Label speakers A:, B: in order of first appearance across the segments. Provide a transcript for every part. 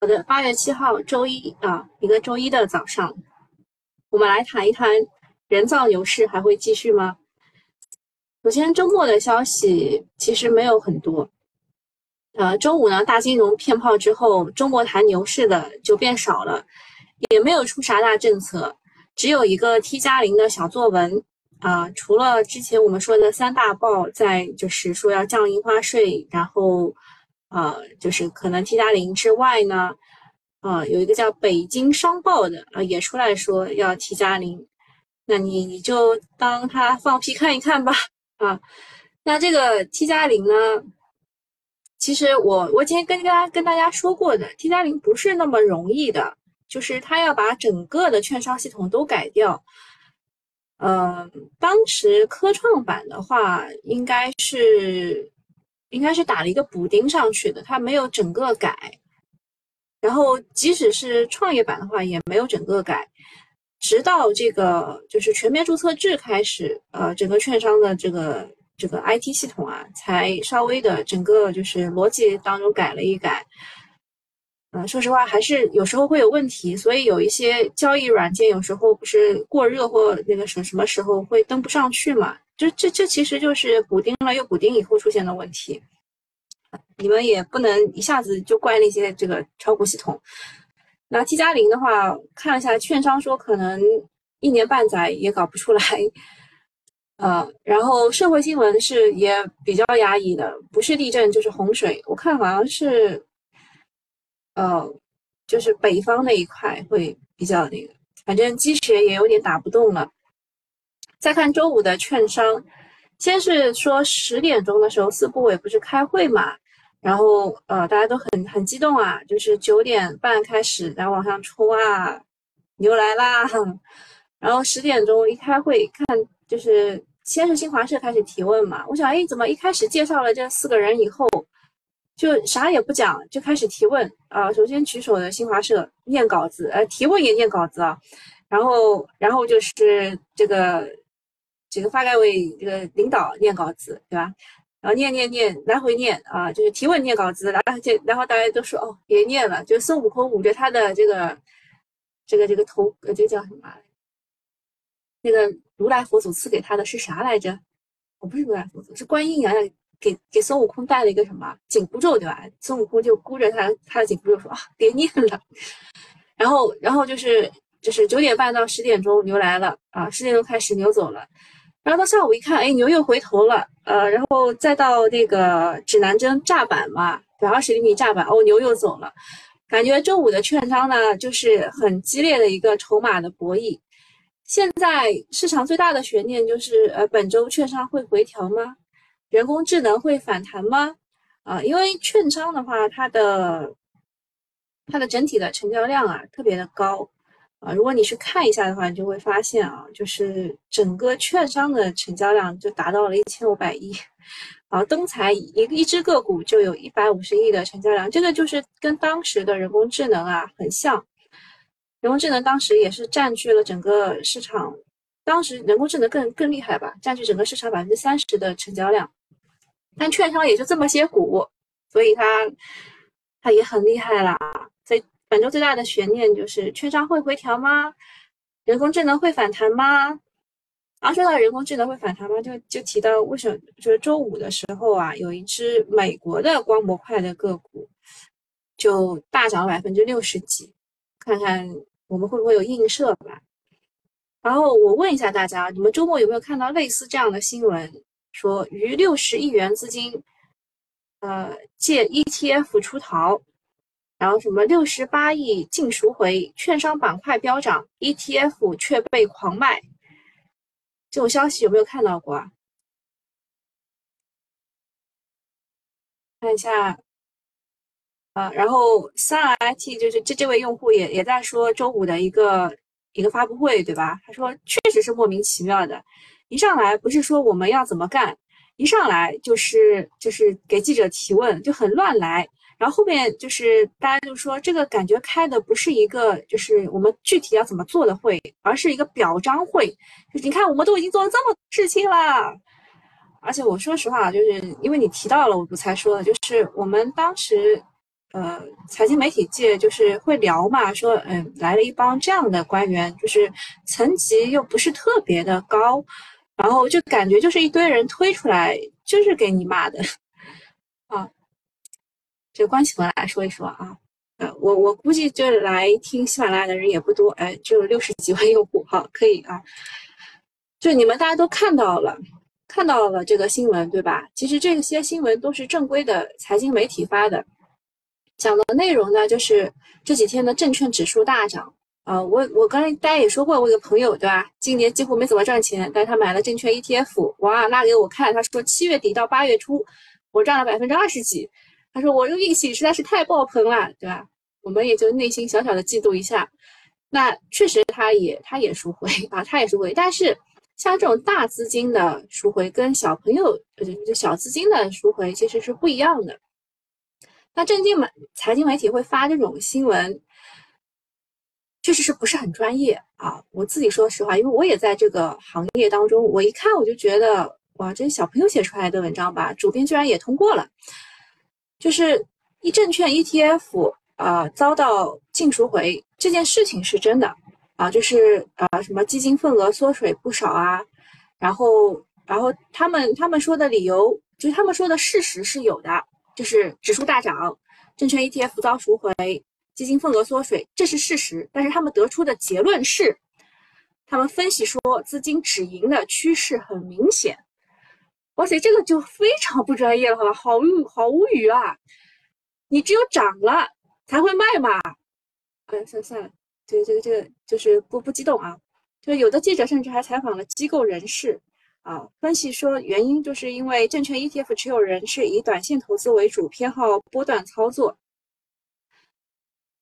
A: 好的，八月七号周一啊，一个周一的早上，我们来谈一谈人造牛市还会继续吗？首先，周末的消息其实没有很多。呃，周五呢，大金融骗炮之后，中国谈牛市的就变少了，也没有出啥大政策，只有一个 T 加零的小作文啊。除了之前我们说的三大报在，就是说要降印花税，然后。呃，就是可能 T 加零之外呢，呃，有一个叫北京商报的啊，也出来说要 T 加零，那你你就当他放屁看一看吧啊。那这个 T 加零呢，其实我我今天跟大家跟大家说过的，T 加零不是那么容易的，就是他要把整个的券商系统都改掉。嗯，当时科创板的话，应该是。应该是打了一个补丁上去的，它没有整个改。然后即使是创业板的话，也没有整个改。直到这个就是全面注册制开始，呃，整个券商的这个这个 IT 系统啊，才稍微的整个就是逻辑当中改了一改。嗯，说实话还是有时候会有问题，所以有一些交易软件有时候不是过热或那个什什么时候会登不上去嘛。这这这其实就是补丁了又补丁以后出现的问题，你们也不能一下子就怪那些这个炒股系统。那 T 加零的话，看了一下券商说可能一年半载也搞不出来，呃，然后社会新闻是也比较压抑的，不是地震就是洪水，我看好像是，呃，就是北方那一块会比较那个，反正积雪也有点打不动了。再看周五的券商，先是说十点钟的时候，四部委不是开会嘛，然后呃大家都很很激动啊，就是九点半开始然后往上冲啊，牛来啦，然后十点钟一开会，看就是先是新华社开始提问嘛，我想哎怎么一开始介绍了这四个人以后，就啥也不讲就开始提问啊，首先举手的新华社念稿子，呃提问也念稿子啊，然后然后就是这个。这个发改委这个领导念稿子，对吧？然后念念念，来回念啊，就是提问念稿子，然后就然后大家都说哦，别念了。就孙悟空捂着他的这个这个这个头，呃，这叫什么？那个如来佛祖赐给他的是啥来着？我不是如来佛祖，是观音娘娘给给孙悟空戴了一个什么紧箍咒，对吧？孙悟空就箍着他他的紧箍咒说啊，别念了。然后然后就是就是九点半到十点钟牛来了啊，十点钟开始牛走了。然后到下午一看，哎，牛又回头了，呃，然后再到那个指南针炸板嘛，对，二十厘米炸板，哦，牛又走了，感觉周五的券商呢，就是很激烈的一个筹码的博弈。现在市场最大的悬念就是，呃，本周券商会回调吗？人工智能会反弹吗？啊，因为券商的话，它的它的整体的成交量啊，特别的高。啊，如果你去看一下的话，你就会发现啊，就是整个券商的成交量就达到了一千五百亿，啊，东财一一只个股就有一百五十亿的成交量，这个就是跟当时的人工智能啊很像，人工智能当时也是占据了整个市场，当时人工智能更更厉害吧，占据整个市场百分之三十的成交量，但券商也就这么些股，所以它它也很厉害啦。本周最大的悬念就是券商会回调吗？人工智能会反弹吗？然后说到人工智能会反弹吗？就就提到为什么就是周五的时候啊，有一只美国的光模块的个股就大涨百分之六十几，看看我们会不会有映射吧。然后我问一下大家，你们周末有没有看到类似这样的新闻，说逾六十亿元资金，呃，借 ETF 出逃？然后什么六十八亿净赎回，券商板块飙涨，ETF 却被狂卖，这种消息有没有看到过啊？看一下，啊，然后三 IT 就是这这位用户也也在说周五的一个一个发布会，对吧？他说确实是莫名其妙的，一上来不是说我们要怎么干，一上来就是就是给记者提问，就很乱来。然后后面就是大家就说这个感觉开的不是一个就是我们具体要怎么做的会，而是一个表彰会。就你看我们都已经做了这么多事情了，而且我说实话，就是因为你提到了，我才说的，就是我们当时呃财经媒体界就是会聊嘛，说嗯来了一帮这样的官员，就是层级又不是特别的高，然后就感觉就是一堆人推出来就是给你骂的。这关起门来说一说啊，呃我我估计就来听喜马拉雅的人也不多，哎只有六十几万用户哈，可以啊。就你们大家都看到了。看到了这个新闻，对吧？其实这些新闻都是正规的财经媒体发的，讲的内容呢，就是这几天的证券指数大涨啊。我我刚才大家也说过，我有个朋友，对吧？今年几乎没怎么赚钱，但是他买了证券 ETF，哇，拉给我看，他说七月底到八月初，我赚了百分之二十几。他说我这个运气实在是太爆棚了，对吧？我们也就内心小小的嫉妒一下。那确实，他也他也赎回啊，他也赎回，但是。像这种大资金的赎回跟小朋友呃就小资金的赎回其实是不一样的。那证金媒财经媒体会发这种新闻，确实是不是很专业啊？我自己说实话，因为我也在这个行业当中，我一看我就觉得哇，这小朋友写出来的文章吧，主编居然也通过了，就是一证券 ETF 啊遭到净赎回这件事情是真的。啊，就是啊，什么基金份额缩水不少啊，然后，然后他们他们说的理由，就是他们说的事实是有的，就是指数大涨，证券 ETF 遭赎回，基金份额缩水，这是事实。但是他们得出的结论是，他们分析说资金止盈的趋势很明显。哇塞，这个就非常不专业了，好吧，好无好无语啊！你只有涨了才会卖嘛？哎，算算了。这个这个这个就是不不激动啊，就有的记者甚至还采访了机构人士啊，分析说原因就是因为证券 ETF 持有人是以短线投资为主，偏好波段操作。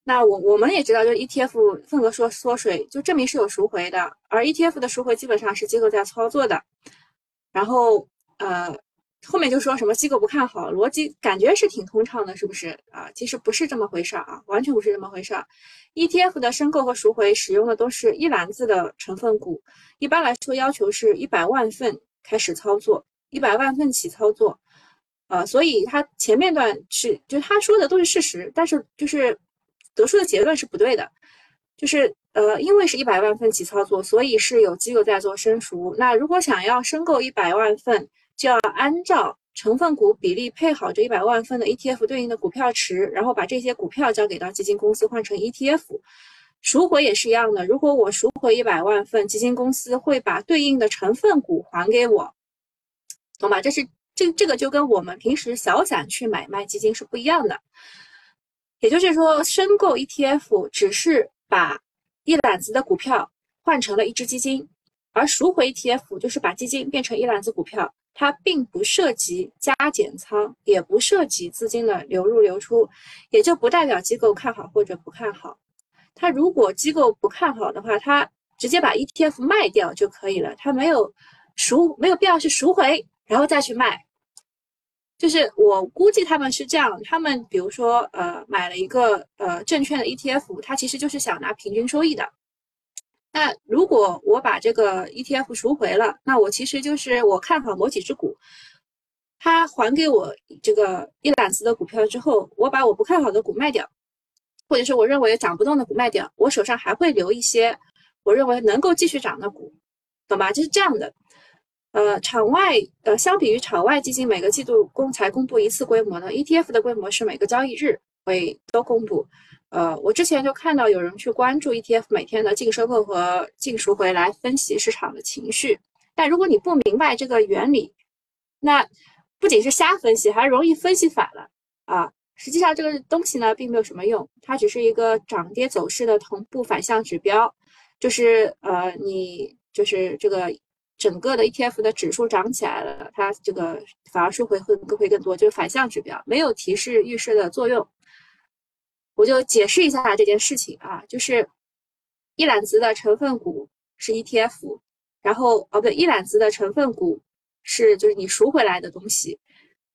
A: 那我我们也知道，就是 ETF 份额缩缩水，就证明是有赎回的，而 ETF 的赎回基本上是机构在操作的。然后呃。后面就说什么机构不看好，逻辑感觉是挺通畅的，是不是啊？其实不是这么回事儿啊，完全不是这么回事儿。ETF 的申购和赎回使用的都是一篮子的成分股，一般来说要求是一百万份开始操作，一百万份起操作，啊，所以他前面段是就他说的都是事实，但是就是得出的结论是不对的，就是呃，因为是一百万份起操作，所以是有机构在做申赎。那如果想要申购一百万份，就要按照成分股比例配好这一百万份的 ETF 对应的股票池，然后把这些股票交给到基金公司换成 ETF。赎回也是一样的，如果我赎回一百万份，基金公司会把对应的成分股还给我，懂吧？这是这这个就跟我们平时小散去买卖基金是不一样的。也就是说，申购 ETF 只是把一揽子的股票换成了一只基金，而赎回 ETF 就是把基金变成一揽子股票。它并不涉及加减仓，也不涉及资金的流入流出，也就不代表机构看好或者不看好。它如果机构不看好的话，它直接把 ETF 卖掉就可以了，它没有赎，没有必要去赎回，然后再去卖。就是我估计他们是这样，他们比如说呃买了一个呃证券的 ETF，它其实就是想拿平均收益的。那如果我把这个 ETF 赎回了，那我其实就是我看好某几只股，他还给我这个一揽子的股票之后，我把我不看好的股卖掉，或者是我认为涨不动的股卖掉，我手上还会留一些我认为能够继续涨的股，懂吧？就是这样的。呃，场外呃，相比于场外基金每个季度公才公布一次规模呢，ETF 的规模是每个交易日会都公布。呃，我之前就看到有人去关注 ETF 每天的净收购和净赎回来分析市场的情绪，但如果你不明白这个原理，那不仅是瞎分析，还容易分析反了啊！实际上这个东西呢，并没有什么用，它只是一个涨跌走势的同步反向指标，就是呃，你就是这个整个的 ETF 的指数涨起来了，它这个反而收回会更会更多，就是反向指标，没有提示预示的作用。我就解释一下这件事情啊，就是一揽子的成分股是 ETF，然后哦不对，一揽子的成分股是就是你赎回来的东西，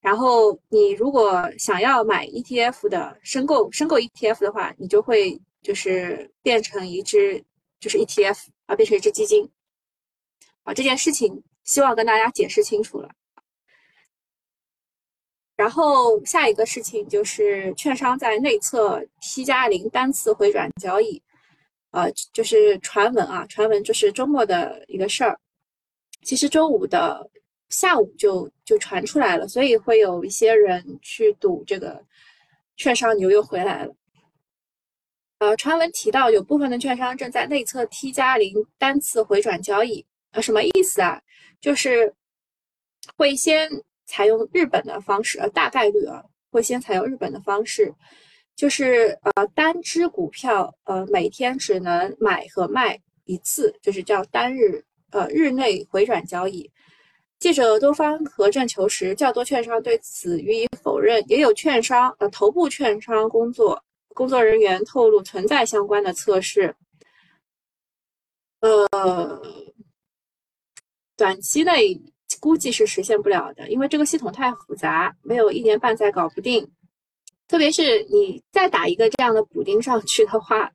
A: 然后你如果想要买 ETF 的申购申购 ETF 的话，你就会就是变成一只就是 ETF 啊，变成一只基金啊，这件事情希望跟大家解释清楚了。然后下一个事情就是券商在内测 T 加零单次回转交易，呃，就是传闻啊，传闻就是周末的一个事儿。其实周五的下午就就传出来了，所以会有一些人去赌这个券商牛又回来了。呃，传闻提到有部分的券商正在内测 T 加零单次回转交易，呃，什么意思啊？就是会先。采用日本的方式，呃，大概率啊会先采用日本的方式，就是呃单只股票，呃每天只能买和卖一次，就是叫单日呃日内回转交易。记者多方核证求实，较多券商对此予以否认，也有券商呃头部券商工作工作人员透露存在相关的测试，呃短期内。估计是实现不了的，因为这个系统太复杂，没有一年半载搞不定。特别是你再打一个这样的补丁上去的话，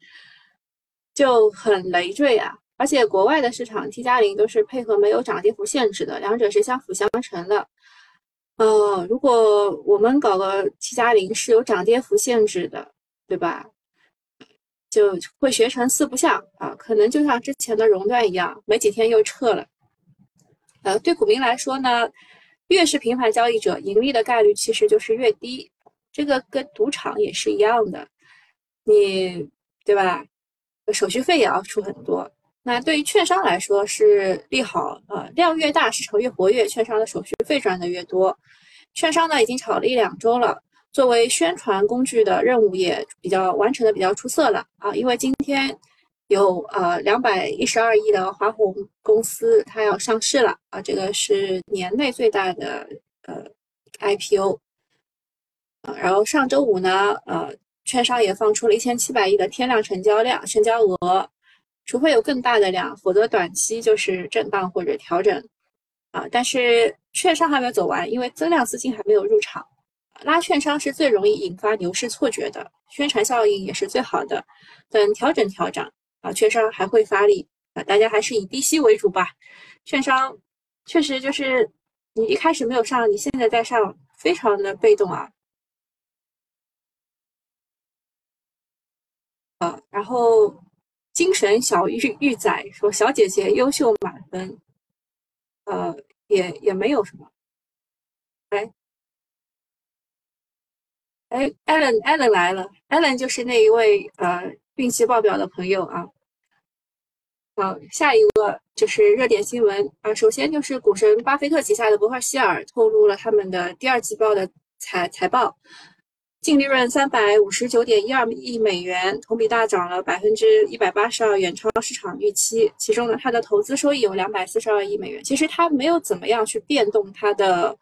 A: 就很累赘啊。而且国外的市场 T 加零都是配合没有涨跌幅限制的，两者是相辅相成的。呃，如果我们搞个 T 加零是有涨跌幅限制的，对吧？就会学成四不像啊，可能就像之前的熔断一样，没几天又撤了。呃，对股民来说呢，越是频繁交易者，盈利的概率其实就是越低。这个跟赌场也是一样的，你对吧？手续费也要出很多。那对于券商来说是利好，呃，量越大，市场越活跃，券商的手续费赚的越多。券商呢已经炒了一两周了，作为宣传工具的任务也比较完成的比较出色了啊，因为今天。有呃两百一十二亿的华虹公司，它要上市了啊！这个是年内最大的呃 IPO 啊。然后上周五呢，呃，券商也放出了一千七百亿的天量成交量、成交额，除非有更大的量，否则短期就是震荡或者调整啊。但是券商还没有走完，因为增量资金还没有入场，拉券商是最容易引发牛市错觉的，宣传效应也是最好的。等调整调整。券商还会发力啊，大家还是以低吸为主吧。券商确实就是你一开始没有上，你现在再上，非常的被动啊。啊，然后精神小玉玉仔说小姐姐优秀满分，呃，也也没有什么。哎，哎，Allen，Allen 来了，Allen 就是那一位呃。运气爆表的朋友啊，好，下一个就是热点新闻啊。首先就是股神巴菲特旗下的伯克希尔透露了他们的第二季报的财财报，净利润三百五十九点一二亿美元，同比大涨了百分之一百八十二，远超市场预期。其中呢，它的投资收益有两百四十二亿美元。其实它没有怎么样去变动它的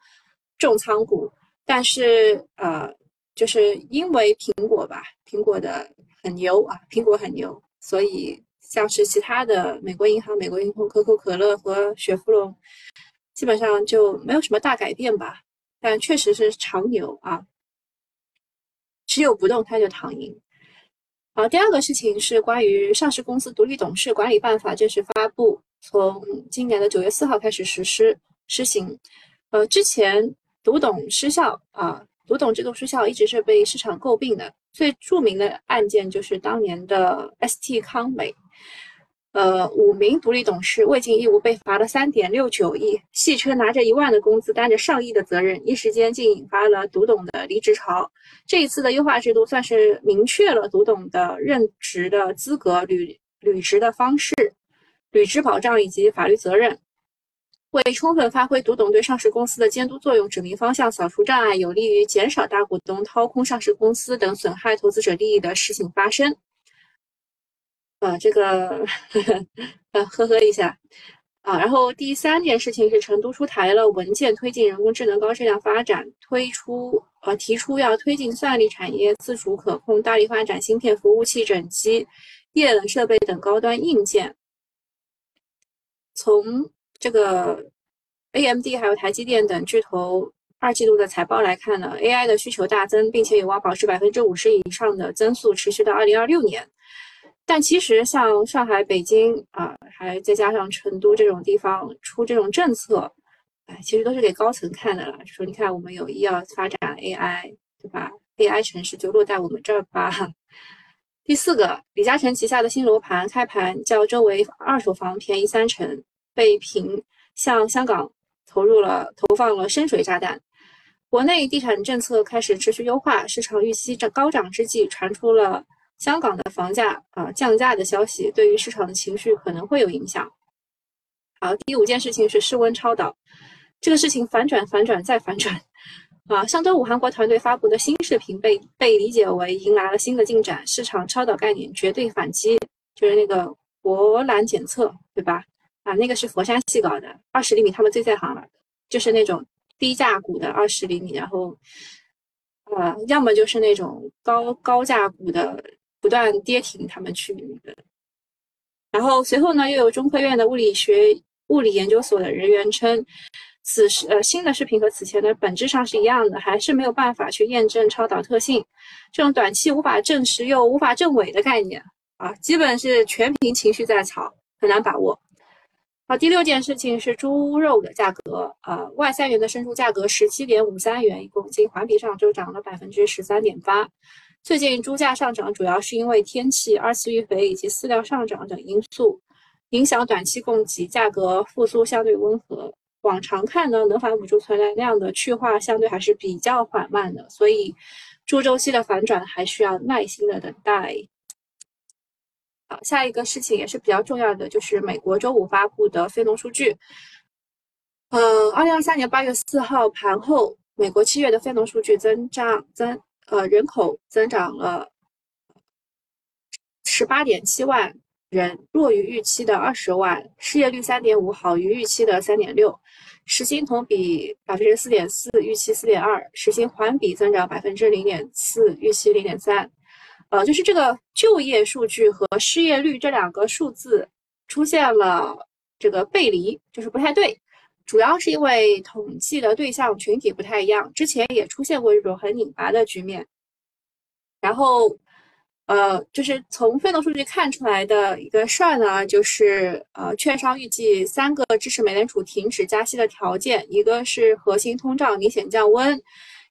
A: 重仓股，但是呃，就是因为苹果吧，苹果的。很牛啊，苹果很牛，所以像是其他的美国银行、美国银行、可口可乐和雪佛龙，基本上就没有什么大改变吧。但确实是长牛啊，持有不动它就躺赢。好，第二个事情是关于上市公司独立董事管理办法正式发布，从今年的九月四号开始实施施行。呃，之前独董失效啊，独董制度失效一直是被市场诟病的。最著名的案件就是当年的 ST 康美，呃，五名独立董事未尽义务被罚了三点六九亿，戏称拿着一万的工资担着上亿的责任，一时间竟引发了独董的离职潮。这一次的优化制度算是明确了独董的任职的资格、履履职的方式、履职保障以及法律责任。为充分发挥独董对上市公司的监督作用，指明方向，扫除障碍，有利于减少大股东掏空上市公司等损害投资者利益的事情发生。啊，这个，呵，呵呵一下啊。然后第三件事情是，成都出台了文件，推进人工智能高质量发展，推出呃提出要推进算力产业自主可控，大力发展芯片、服务器、整机、液冷设备等高端硬件。从这个 A M D 还有台积电等巨头二季度的财报来看呢，A I 的需求大增，并且有望保持百分之五十以上的增速，持续到二零二六年。但其实像上海、北京啊，还再加上成都这种地方出这种政策，哎，其实都是给高层看的了，说你看我们有意要发展 AI，对吧？AI 城市就落在我们这儿吧。第四个，李嘉诚旗下的新楼盘开盘较周围二手房便宜三成，被评向香港投入了投放了深水炸弹。国内地产政策开始持续优化，市场预期这高涨之际，传出了香港的房价啊降价的消息，对于市场的情绪可能会有影响。好，第五件事情是室温超导，这个事情反转反转再反转。啊，上周五韩国团队发布的新视频被被理解为迎来了新的进展，市场超导概念绝对反击，就是那个博览检测，对吧？啊，那个是佛山系搞的，二十厘米他们最在行了，就是那种低价股的二十厘米，然后，呃，要么就是那种高高价股的不断跌停，他们去。然后随后呢，又有中科院的物理学物理研究所的人员称。此时，呃，新的视频和此前的本质上是一样的，还是没有办法去验证超导特性。这种短期无法证实又无法证伪的概念啊，基本是全凭情绪在炒，很难把握。好，第六件事情是猪肉的价格，呃，外三元的生猪价格十七点五三元一公斤，环比上周涨了百分之十三点八。最近猪价上涨主要是因为天气、二次育肥以及饲料上涨等因素影响短期供给，价格复苏相对温和。往常看呢，能繁母猪存栏量的去化相对还是比较缓慢的，所以猪周期的反转还需要耐心的等待。好，下一个事情也是比较重要的，就是美国周五发布的非农数据。呃，二零二三年八月四号盘后，美国七月的非农数据增长增呃人口增长了十八点七万。人弱于预期的二十万，失业率三点五，好于预期的三点六，时薪同比百分之四点四，预期四点二，时薪环比增长百分之零点四，预期零点三。呃，就是这个就业数据和失业率这两个数字出现了这个背离，就是不太对，主要是因为统计的对象群体不太一样，之前也出现过这种很拧巴的局面，然后。呃，就是从非农数据看出来的一个事儿呢，就是呃，券商预计三个支持美联储停止加息的条件，一个是核心通胀明显降温，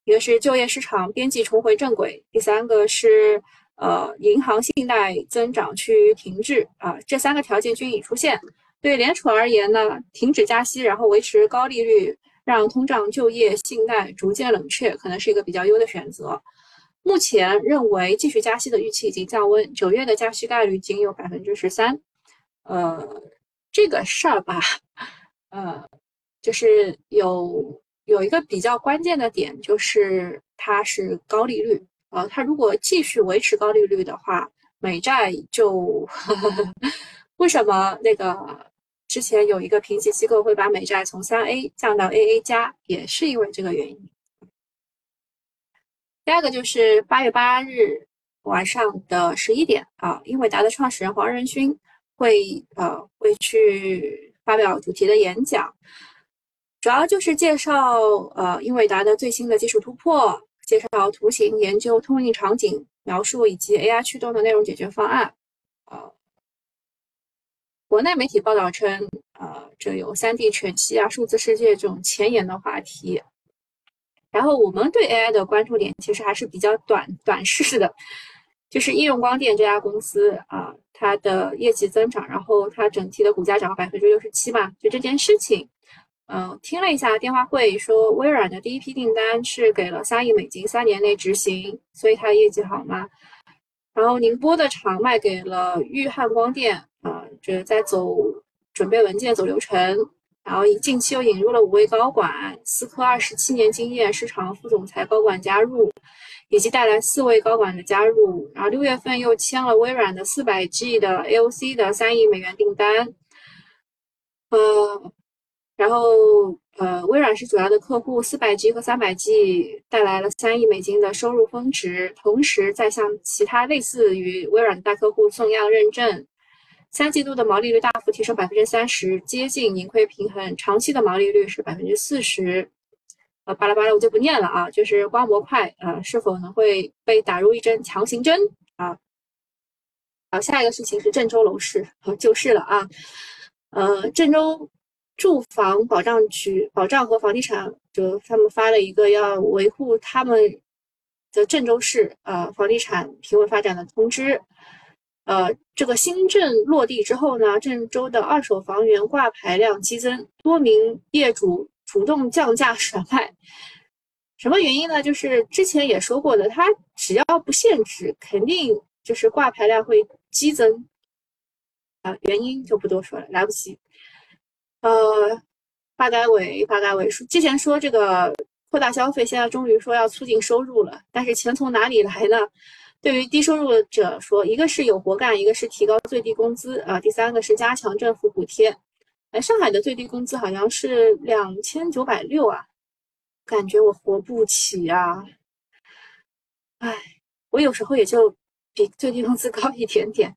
A: 一个是就业市场边际重回正轨，第三个是呃，银行信贷增长趋于停滞啊，这三个条件均已出现。对联储而言呢，停止加息，然后维持高利率，让通胀、就业、信贷逐渐冷却，可能是一个比较优的选择。目前认为继续加息的预期已经降温，九月的加息概率仅有百分之十三。呃，这个事儿吧，呃，就是有有一个比较关键的点，就是它是高利率。呃，它如果继续维持高利率的话，美债就呵呵为什么那个之前有一个评级机构会把美债从三 A 降到 AA 加，也是因为这个原因。第二个就是八月八日晚上的十一点啊，英伟达的创始人黄仁勋会呃会去发表主题的演讲，主要就是介绍呃英伟达的最新的技术突破，介绍图形研究、通用场景描述以及 AI 驱动的内容解决方案。呃，国内媒体报道称，呃，这有三 D 全息啊、数字世界这种前沿的话题。然后我们对 AI 的关注点其实还是比较短短视的，就是应用光电这家公司啊，它的业绩增长，然后它整体的股价涨了百分之六十七嘛，就这件事情，嗯，听了一下电话会，说微软的第一批订单是给了三亿美金，三年内执行，所以它业绩好嘛。然后宁波的厂卖给了裕汉光电是，在走准备文件走流程。然后近期又引入了五位高管，思科二十七年经验市场副总裁高管加入，以及带来四位高管的加入。然后六月份又签了微软的四百 G 的 AOC 的三亿美元订单。呃，然后呃，微软是主要的客户，四百 G 和三百 G 带来了三亿美金的收入峰值，同时在向其他类似于微软的大客户送样认证。三季度的毛利率大幅提升百分之三十，接近盈亏平衡。长期的毛利率是百分之四十。呃，巴拉巴拉我就不念了啊。就是光模块，呃，是否能会被打入一针强行针啊？好，下一个事情是郑州楼市和，救 市了啊。呃，郑州住房保障局保障和房地产就他们发了一个要维护他们的郑州市呃房地产平稳发展的通知。呃，这个新政落地之后呢，郑州的二手房源挂牌量激增，多名业主主动降价甩卖。什么原因呢？就是之前也说过的，它只要不限制，肯定就是挂牌量会激增。啊，原因就不多说了，来不及。呃，发改委发改委说，之前说这个扩大消费，现在终于说要促进收入了，但是钱从哪里来呢？对于低收入者说，一个是有活干，一个是提高最低工资啊，第三个是加强政府补贴。哎，上海的最低工资好像是两千九百六啊，感觉我活不起啊。哎，我有时候也就比最低工资高一点点。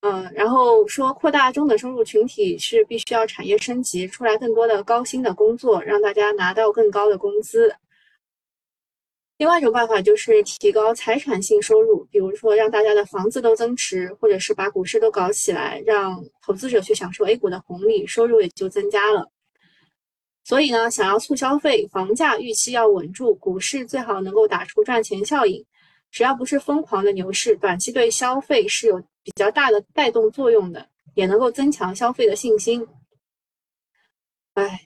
A: 嗯，然后说扩大中等收入群体是必须要产业升级，出来更多的高薪的工作，让大家拿到更高的工资。另外一种办法就是提高财产性收入，比如说让大家的房子都增值，或者是把股市都搞起来，让投资者去享受 A 股的红利，收入也就增加了。所以呢，想要促消费，房价预期要稳住，股市最好能够打出赚钱效应。只要不是疯狂的牛市，短期对消费是有比较大的带动作用的，也能够增强消费的信心。哎。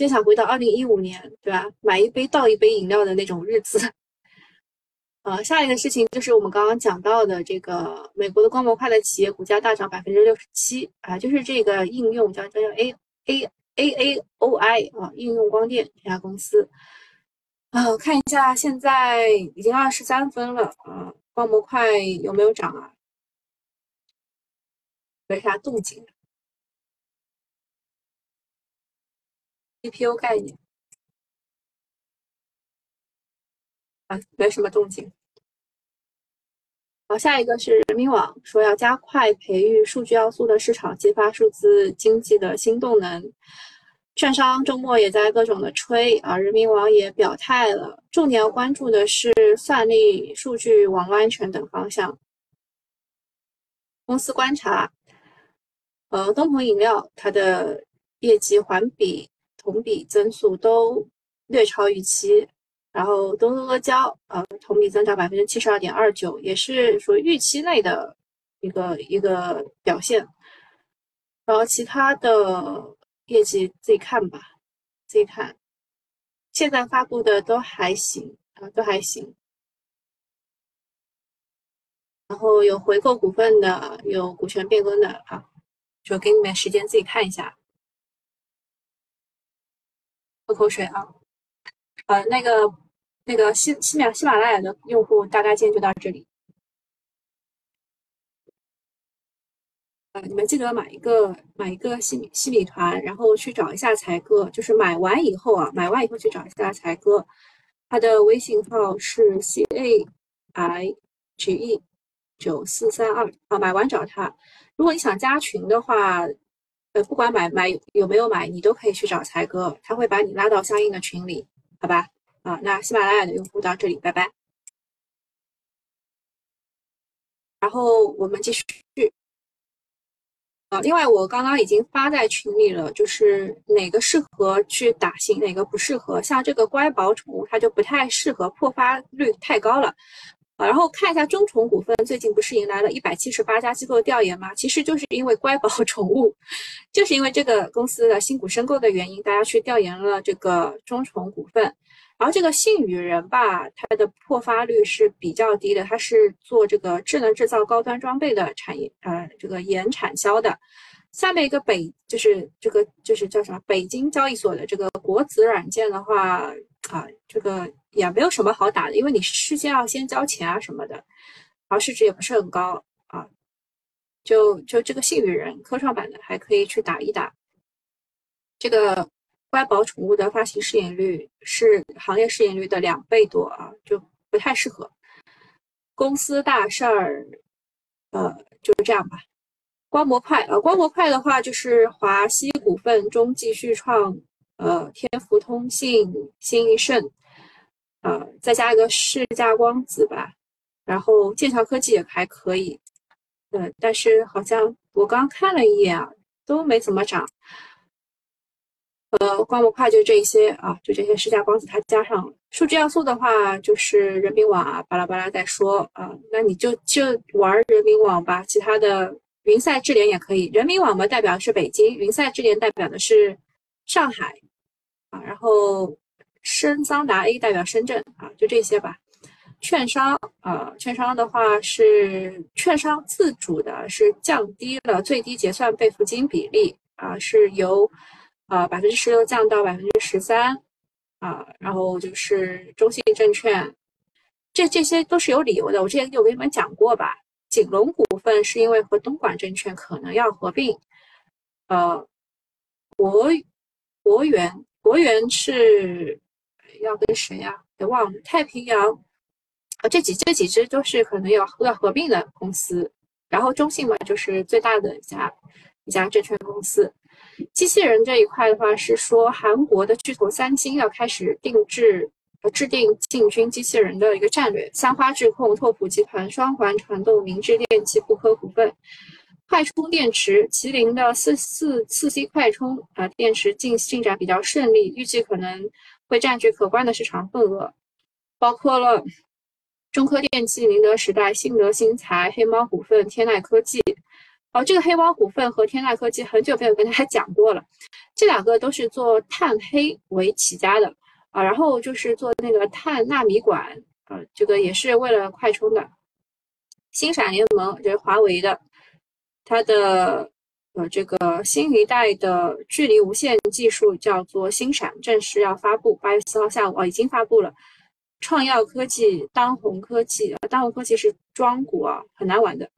A: 真想回到二零一五年，对吧？买一杯倒一杯饮料的那种日子。呃，下一个事情就是我们刚刚讲到的这个美国的光模块的企业股价大涨百分之六十七啊，就是这个应用叫叫叫 A A A A O I 啊，应用光电这家公司。啊，看一下现在已经二十三分了啊，光模块有没有涨啊？没啥动静。CPU 概念啊，没什么动静。好，下一个是人民网说要加快培育数据要素的市场，激发数字经济的新动能。券商周末也在各种的吹啊，人民网也表态了，重点要关注的是算力、数据、网络安全等方向。公司观察，呃，东鹏饮料它的业绩环比。同比增速都略超预期，然后东阿阿胶呃同比增长百分之七十二点二九，也是属于预期内的一个一个表现。然后其他的业绩自己看吧，自己看。现在发布的都还行啊，都还行。然后有回购股份的，有股权变更的啊，就给你们时间自己看一下。喝口水啊，呃，那个那个喜喜马喜马拉雅的用户，大概今天就到这里。呃，你们记得买一个买一个西米西米团，然后去找一下才哥，就是买完以后啊，买完以后去找一下才哥，他的微信号是 c a i g e 九四三二啊，买完找他。如果你想加群的话。呃，不管买买有没有买，你都可以去找才哥，他会把你拉到相应的群里，好吧？啊，那喜马拉雅的用户到这里，拜拜。然后我们继续。啊，另外我刚刚已经发在群里了，就是哪个适合去打新，哪个不适合。像这个乖宝宠物，它就不太适合，破发率太高了。然后看一下中宠股份，最近不是迎来了一百七十八家机构调研吗？其实就是因为乖宝 宠物，就是因为这个公司的新股申购的原因，大家去调研了这个中宠股份。然后这个信宇人吧，它的破发率是比较低的，它是做这个智能制造高端装备的产业，呃，这个研产销的。下面一个北就是这个就是叫什么？北京交易所的这个国子软件的话啊，这个。也没有什么好打的，因为你事先要先交钱啊什么的，然后市值也不是很高啊，就就这个幸运人科创板的还可以去打一打。这个乖宝宠物的发行市盈率是行业市盈率的两倍多啊，就不太适合。公司大事儿，呃，就这样吧。光模块啊，光模块的话就是华西股份、中继续创、呃，天福通信、新一盛。呃，再加一个世嘉光子吧，然后剑桥科技也还可以，呃，但是好像我刚看了一眼啊，都没怎么涨。呃，光模块就这一些啊，就这些世嘉光子它加上了。数据要素的话，就是人民网啊，巴拉巴拉再说啊，那你就就玩人民网吧，其他的云赛智联也可以。人民网嘛，代表的是北京，云赛智联代表的是上海啊，然后深桑达 A 代表深圳啊，就这些吧。券商啊，券商的话是券商自主的，是降低了最低结算备付金比例啊，是由。啊，百分之十六降到百分之十三，啊，然后就是中信证券，这这些都是有理由的。我之前有跟你们讲过吧？锦龙股份是因为和东莞证券可能要合并，呃，国国元国元是要跟谁呀？别忘了。太平洋啊，这几这几只都是可能要要合并的公司。然后中信嘛，就是最大的一家一家证券公司。机器人这一块的话，是说韩国的巨头三星要开始定制制定进军机器人的一个战略。三花智控、拓普集团、双环传动、明智电器、富科股份、快充电池、麒麟的四四四 C 快充啊电池进进展比较顺利，预计可能会占据可观的市场份额。包括了中科电器、宁德时代、信德新材、黑猫股份、天籁科技。哦，这个黑猫股份和天籁科技很久没有跟大家讲过了，这两个都是做碳黑为起家的啊，然后就是做那个碳纳米管啊，这个也是为了快充的。星闪联盟这是华为的，它的呃这个新一代的距离无线技术叫做星闪，正式要发布，八月四号下午啊已经发布了。创耀科技、当红科技啊，当红科技是庄股啊，很难玩的。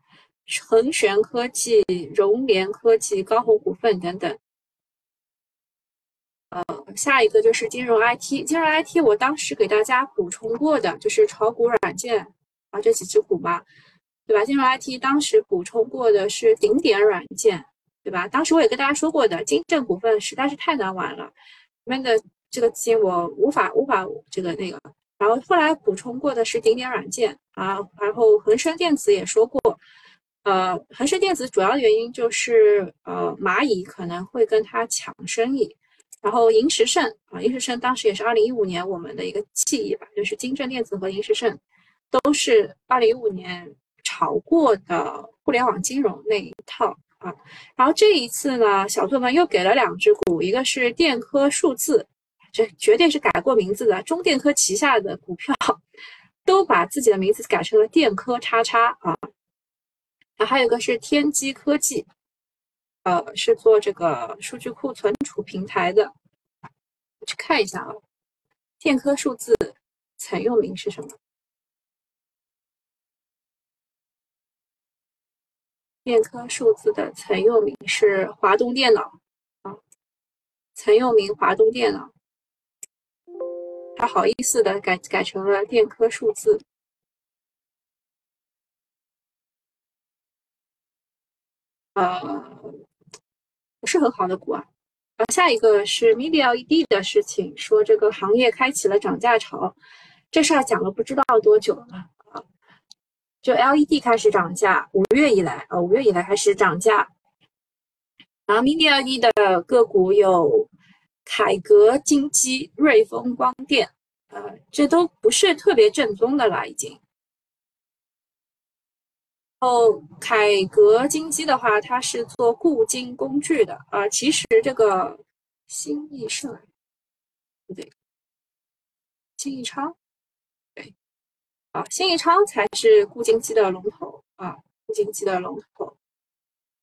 A: 恒玄科技、融联科技、高鸿股份等等。呃，下一个就是金融 IT，金融 IT 我当时给大家补充过的，就是炒股软件啊这几只股嘛，对吧？金融 IT 当时补充过的是顶点软件，对吧？当时我也跟大家说过的，金正股份实在是太难玩了，里面的这个基金我无法无法这个那个。然后后来补充过的是顶点软件啊，然后恒生电子也说过。呃，恒生电子主要的原因就是，呃，蚂蚁可能会跟它抢生意，然后银石盛啊，银石盛当时也是二零一五年我们的一个记忆吧，就是金正电子和银石盛都是二零一五年炒过的互联网金融那一套啊。然后这一次呢，小作文又给了两只股，一个是电科数字，这绝对是改过名字的，中电科旗下的股票都把自己的名字改成了电科叉叉啊。还有一个是天机科技，呃，是做这个数据库存储平台的。我去看一下啊，电科数字曾用名是什么？电科数字的曾用名是华东电脑啊，曾用名华东电脑，他好意思的改改成了电科数字。呃，不是很好的股啊。啊，下一个是 Mini LED 的事情，说这个行业开启了涨价潮，这事儿讲了不知道多久了。就 LED 开始涨价，五月以来啊，五月以来开始涨价。然后 Mini LED 的个股有凯格金基、瑞丰光电，呃，这都不是特别正宗的了，已经。后凯格金基的话，它是做固金工具的啊。其实这个新易盛不对，新易昌啊，新易昌才是固金机的龙头啊，固金机的龙头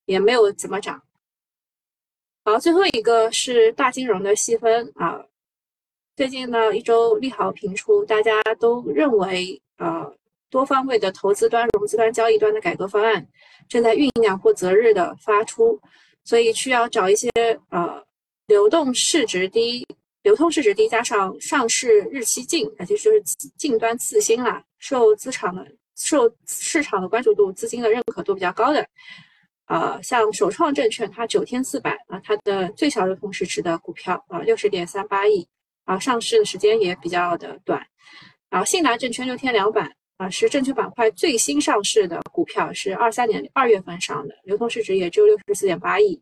A: 也没有怎么涨。好，最后一个是大金融的细分啊。最近呢一周利好频出，大家都认为啊。多方位的投资端、融资端、交易端的改革方案正在酝酿或择日的发出，所以需要找一些呃流动市值低、流通市值低加上上市日期近，而且就是近端次新啦，受资产的受市场的关注度、资金的认可度比较高的，呃，像首创证券，它九天四百啊，它的最小流通市值的股票啊六十点三八亿啊，上市的时间也比较的短，然后信达证券六天两百。啊，是证券板块最新上市的股票，是二三年二月份上的，流通市值也只有六十四点八亿。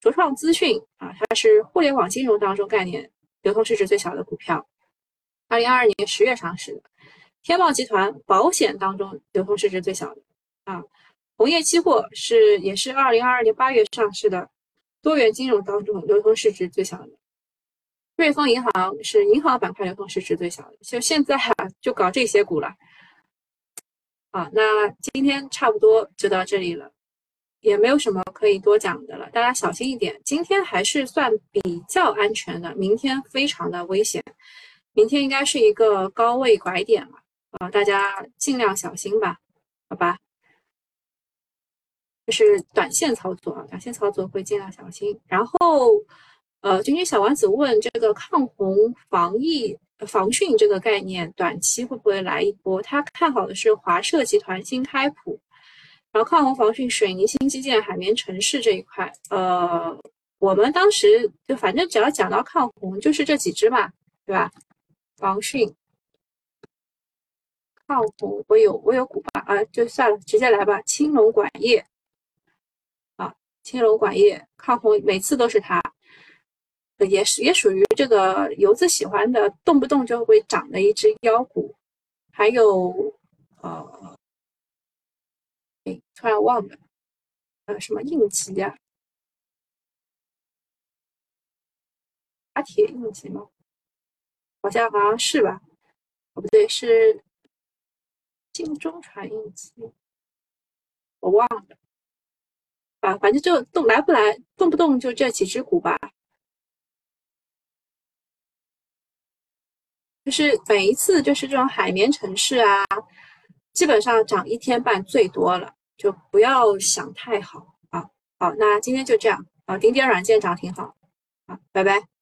A: 卓创资讯啊，它是互联网金融当中概念流通市值最小的股票，二零二二年十月上市的。天茂集团保险当中流通市值最小的啊，红叶期货是也是二零二二年八月上市的，多元金融当中流通市值最小的。瑞丰银行是银行板块流通市值最小的，就现在啊就搞这些股了。啊，那今天差不多就到这里了，也没有什么可以多讲的了，大家小心一点。今天还是算比较安全的，明天非常的危险，明天应该是一个高位拐点了。啊，大家尽量小心吧，好吧？这是短线操作啊，短线操作会尽量小心。然后，呃，君君小丸子问这个抗洪防疫防汛这个概念，短期会不会来一波？他看好的是华设集团、新开普，然后抗洪防汛、水泥新基建、海绵城市这一块。呃，我们当时就反正只要讲到抗洪，就是这几只嘛，对吧？防汛。抗洪，我有我有股吧啊，就算了，直接来吧。青龙管业啊，青龙管业抗洪，每次都是它，也是也属于这个游资喜欢的，动不动就会涨的一只妖股。还有呃，哎，突然忘了，呃，什么应急呀？阿铁应急吗？好像好像是吧？哦，不对，是。晋中传印机，我忘了啊，反正就动来不来，动不动就这几只股吧。就是每一次就是这种海绵城市啊，基本上涨一天半最多了，就不要想太好啊。好，那今天就这样啊，顶点软件涨挺好啊，拜拜。